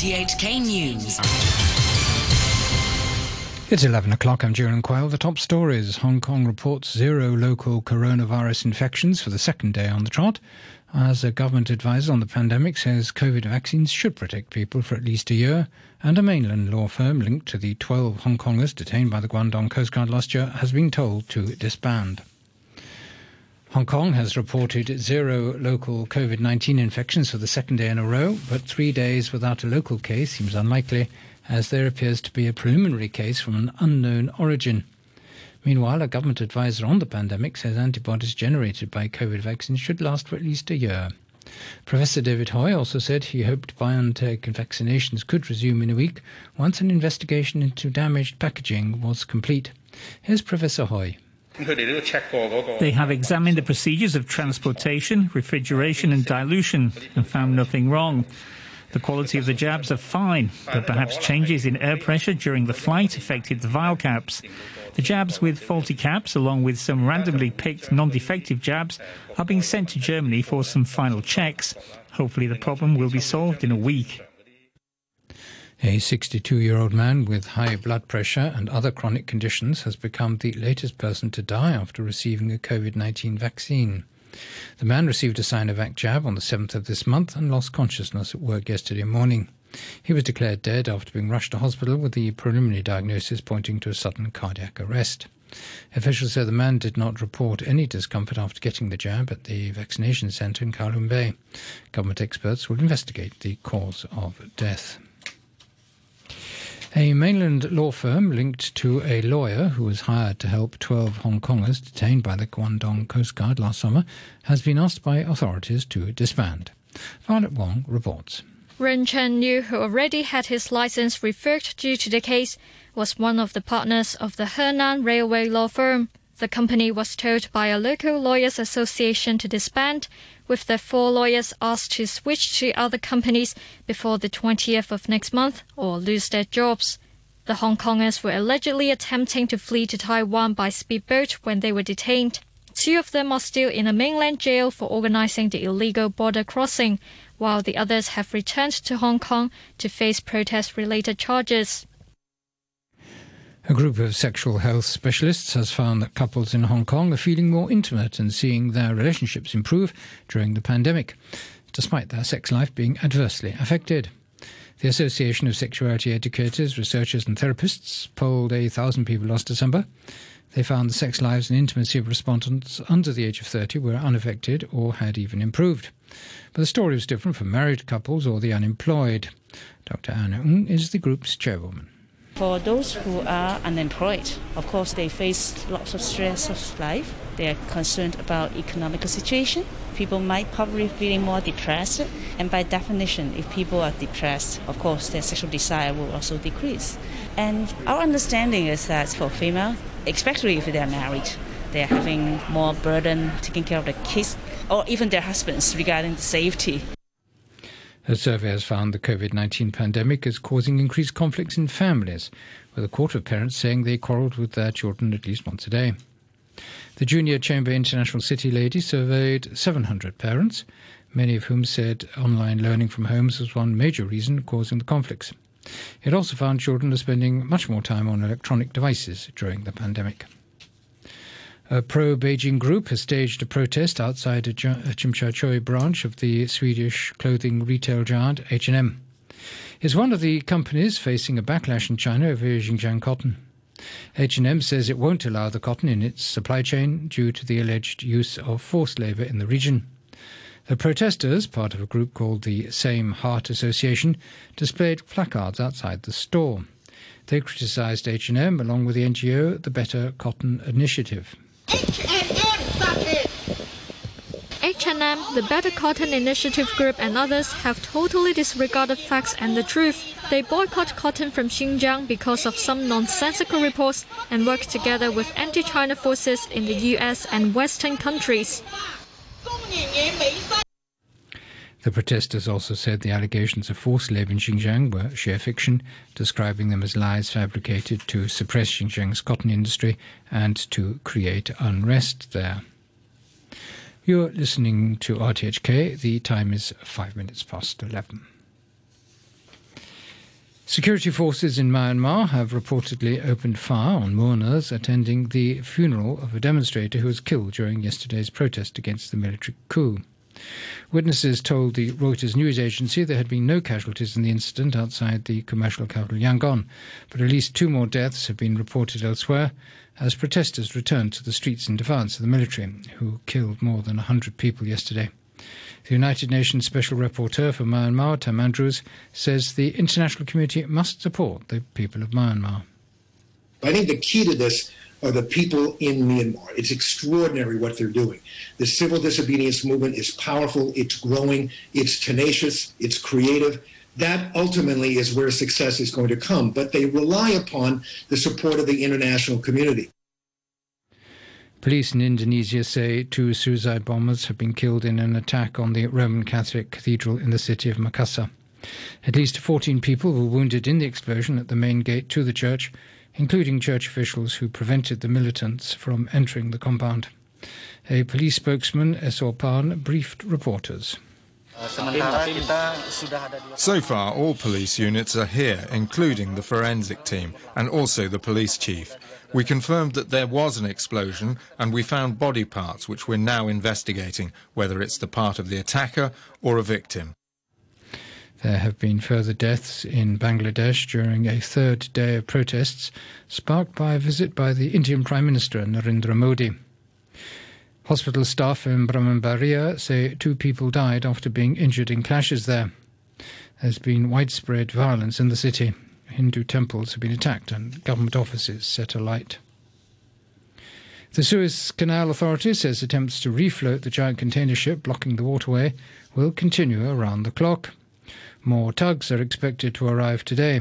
RTHK News. It's 11 o'clock. I'm Julian Quayle. The top stories. Hong Kong reports zero local coronavirus infections for the second day on the trot. As a government advisor on the pandemic says COVID vaccines should protect people for at least a year. And a mainland law firm linked to the 12 Hong Kongers detained by the Guangdong Coast Guard last year has been told to disband. Hong Kong has reported zero local COVID 19 infections for the second day in a row, but three days without a local case seems unlikely as there appears to be a preliminary case from an unknown origin. Meanwhile, a government advisor on the pandemic says antibodies generated by COVID vaccines should last for at least a year. Professor David Hui also said he hoped BioNTech vaccinations could resume in a week once an investigation into damaged packaging was complete. Here's Professor Hui. They have examined the procedures of transportation, refrigeration, and dilution and found nothing wrong. The quality of the jabs are fine, but perhaps changes in air pressure during the flight affected the vial caps. The jabs with faulty caps, along with some randomly picked non defective jabs, are being sent to Germany for some final checks. Hopefully, the problem will be solved in a week. A 62 year old man with high blood pressure and other chronic conditions has become the latest person to die after receiving a COVID 19 vaccine. The man received a Sinovac jab on the 7th of this month and lost consciousness at work yesterday morning. He was declared dead after being rushed to hospital with the preliminary diagnosis pointing to a sudden cardiac arrest. Officials say the man did not report any discomfort after getting the jab at the vaccination centre in Kowloon Bay. Government experts will investigate the cause of death. A mainland law firm linked to a lawyer who was hired to help 12 Hong Kongers detained by the Guangdong Coast Guard last summer has been asked by authorities to disband. Violet Wong reports. Ren Chen Yu, who already had his license revoked due to the case, was one of the partners of the Henan Railway law firm. The company was told by a local lawyers association to disband, with the four lawyers asked to switch to other companies before the 20th of next month or lose their jobs. The Hong Kongers were allegedly attempting to flee to Taiwan by speedboat when they were detained. Two of them are still in a mainland jail for organizing the illegal border crossing, while the others have returned to Hong Kong to face protest related charges. A group of sexual health specialists has found that couples in Hong Kong are feeling more intimate and seeing their relationships improve during the pandemic, despite their sex life being adversely affected. The Association of Sexuality Educators, Researchers and Therapists polled a thousand people last December. They found the sex lives and intimacy of respondents under the age of 30 were unaffected or had even improved. But the story was different for married couples or the unemployed. Dr. Anna Ng is the group's chairwoman. For those who are unemployed, of course, they face lots of stress of life. They are concerned about economic situation. People might probably feeling more depressed, and by definition, if people are depressed, of course, their sexual desire will also decrease. And our understanding is that for female, especially if they are married, they are having more burden taking care of the kids or even their husbands regarding the safety. A survey has found the COVID 19 pandemic is causing increased conflicts in families, with a quarter of parents saying they quarrelled with their children at least once a day. The Junior Chamber International City Lady surveyed 700 parents, many of whom said online learning from homes was one major reason causing the conflicts. It also found children are spending much more time on electronic devices during the pandemic. A pro-Beijing group has staged a protest outside a Sha Tsui branch of the Swedish clothing retail giant H&M. It's one of the companies facing a backlash in China over Xinjiang cotton. H&M says it won't allow the cotton in its supply chain due to the alleged use of forced labour in the region. The protesters, part of a group called the Same Heart Association, displayed placards outside the store. They criticised H&M along with the NGO, the Better Cotton Initiative. H&M, the Better Cotton Initiative Group and others have totally disregarded facts and the truth. They boycott cotton from Xinjiang because of some nonsensical reports and work together with anti-China forces in the US and Western countries. The protesters also said the allegations of forced labor in Xinjiang were sheer fiction, describing them as lies fabricated to suppress Xinjiang's cotton industry and to create unrest there. You're listening to RTHK. The time is five minutes past 11. Security forces in Myanmar have reportedly opened fire on mourners attending the funeral of a demonstrator who was killed during yesterday's protest against the military coup. Witnesses told the Reuters news agency there had been no casualties in the incident outside the commercial capital Yangon, but at least two more deaths have been reported elsewhere as protesters returned to the streets in defiance of the military, who killed more than 100 people yesterday. The United Nations Special Rapporteur for Myanmar, Tom Andrews, says the international community must support the people of Myanmar. I think the key to this are the people in Myanmar. It's extraordinary what they're doing. The civil disobedience movement is powerful, it's growing, it's tenacious, it's creative. That ultimately is where success is going to come, but they rely upon the support of the international community. Police in Indonesia say two suicide bombers have been killed in an attack on the Roman Catholic Cathedral in the city of Makassar. At least 14 people were wounded in the explosion at the main gate to the church, including church officials who prevented the militants from entering the compound. A police spokesman, Esor Pan, briefed reporters. So far, all police units are here, including the forensic team and also the police chief. We confirmed that there was an explosion and we found body parts which we're now investigating, whether it's the part of the attacker or a victim. There have been further deaths in Bangladesh during a third day of protests, sparked by a visit by the Indian Prime Minister Narendra Modi. Hospital staff in Brahmanbaria say two people died after being injured in clashes there. There's been widespread violence in the city. Hindu temples have been attacked and government offices set alight. The Suez Canal Authority says attempts to refloat the giant container ship blocking the waterway will continue around the clock. More tugs are expected to arrive today.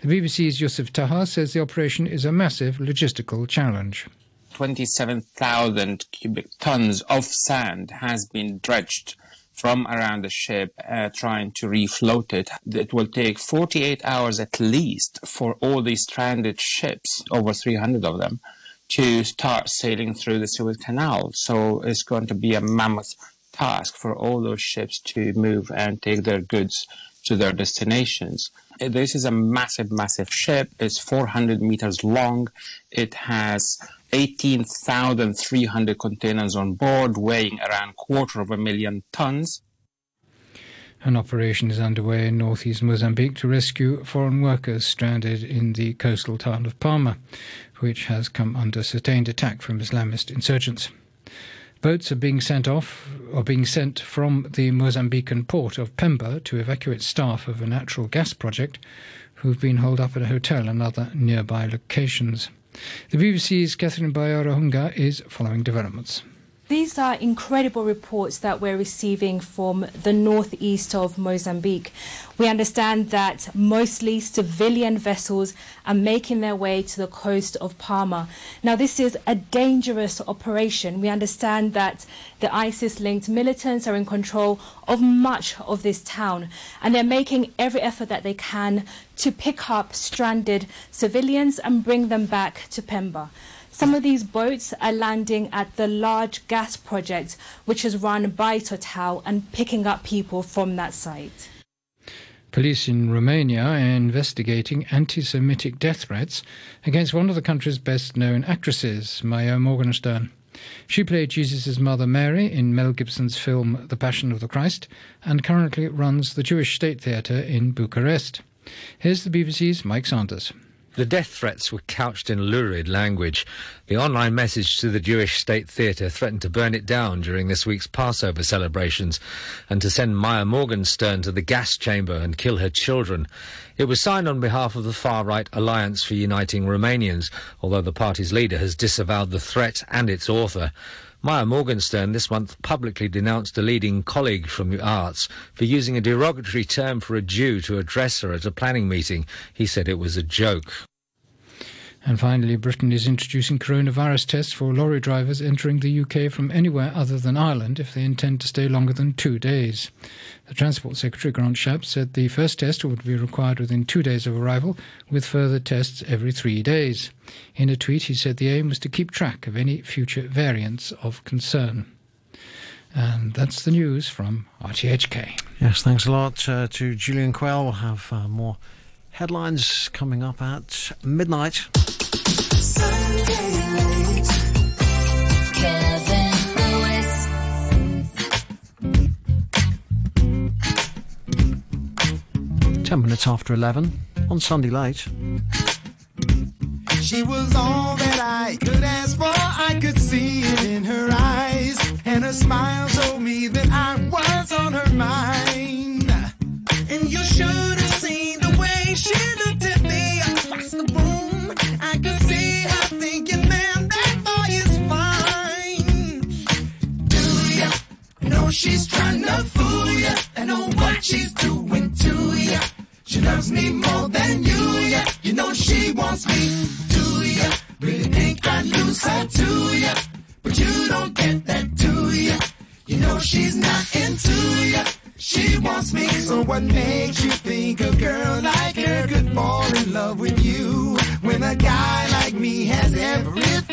The BBC's Yusuf Taha says the operation is a massive logistical challenge. 27,000 cubic tons of sand has been dredged from around the ship uh, trying to refloat it. It will take 48 hours at least for all these stranded ships, over 300 of them, to start sailing through the Suez Canal. So it's going to be a mammoth task for all those ships to move and take their goods to their destinations. This is a massive, massive ship. It's 400 meters long. It has 18,300 containers on board, weighing around quarter of a million tons. An operation is underway in northeast Mozambique to rescue foreign workers stranded in the coastal town of Palma, which has come under sustained attack from Islamist insurgents. Boats are being sent off or being sent from the Mozambican port of Pemba to evacuate staff of a natural gas project who've been holed up at a hotel and other nearby locations. The BBC's Catherine Byaruhanga is following developments. These are incredible reports that we're receiving from the northeast of Mozambique. We understand that mostly civilian vessels are making their way to the coast of Palma. Now, this is a dangerous operation. We understand that the ISIS linked militants are in control of much of this town, and they're making every effort that they can to pick up stranded civilians and bring them back to Pemba. Some of these boats are landing at the large gas project, which is run by Total, and picking up people from that site. Police in Romania are investigating anti Semitic death threats against one of the country's best known actresses, Maia Morgenstern. She played Jesus' mother Mary in Mel Gibson's film The Passion of the Christ and currently runs the Jewish State Theatre in Bucharest. Here's the BBC's Mike Sanders. The death threats were couched in lurid language. The online message to the Jewish State Theatre threatened to burn it down during this week's Passover celebrations and to send Maia Morgenstern to the gas chamber and kill her children. It was signed on behalf of the far-right Alliance for Uniting Romanians, although the party's leader has disavowed the threat and its author. Maia Morgenstern this month publicly denounced a leading colleague from the arts for using a derogatory term for a Jew to address her at a planning meeting. He said it was a joke. And finally, Britain is introducing coronavirus tests for lorry drivers entering the UK from anywhere other than Ireland if they intend to stay longer than two days. The Transport Secretary, Grant Shapps, said the first test would be required within two days of arrival, with further tests every three days. In a tweet, he said the aim was to keep track of any future variants of concern. And that's the news from RTHK. Yes, thanks a lot uh, to Julian Quell. We'll have uh, more Headlines coming up at midnight. Ten minutes after eleven on Sunday late. She was all that I could ask for. I could see it in her eyes. And her smile told me that I was on her mind. And you should have seen the way she trying to fool ya? I know what she's doing to ya. She loves me more than you, yeah. You know she wants me to ya. Really think I'd lose her to you, but you don't get that, to you? You know she's not into you. She wants me, so what makes you think a girl like her could fall in love with you when a guy like me has everything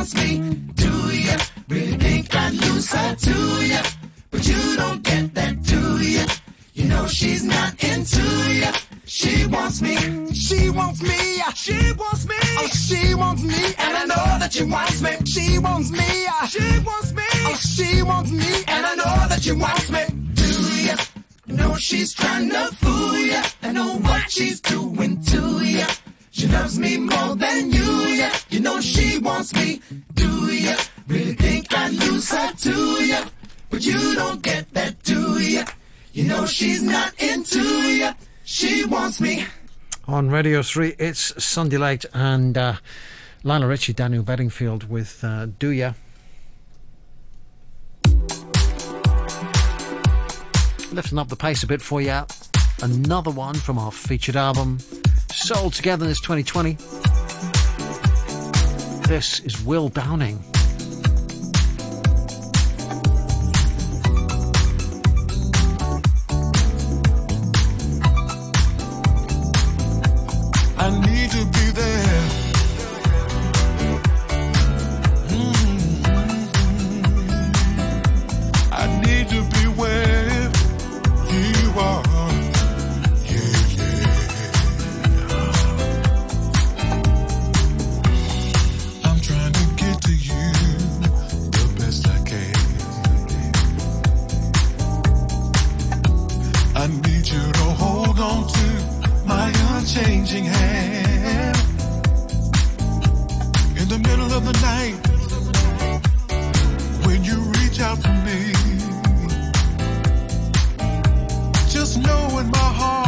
wants me, do ya? Really think I'd lose her to ya? But you don't get that, do ya? You know she's not into ya. She wants me. She wants me. She wants me. Oh, she wants me. And I know that she wants me. She wants me. She wants me. Oh, she wants me. And I know that she wants me. Do ya? Know she's trying to fool ya. I know what she's doing to ya. She loves me more than you, yeah. You know she wants me. Do ya? Really think I'd lose her to ya? But you don't get that, do ya? You know she's not into ya. She wants me. On Radio 3, it's Sunday Late and uh, Lionel Richie, Daniel Bedingfield with uh, Do Ya. Lifting up the pace a bit for you. Another one from our featured album, Soul Togetherness 2020. This is Will Downing. in my heart.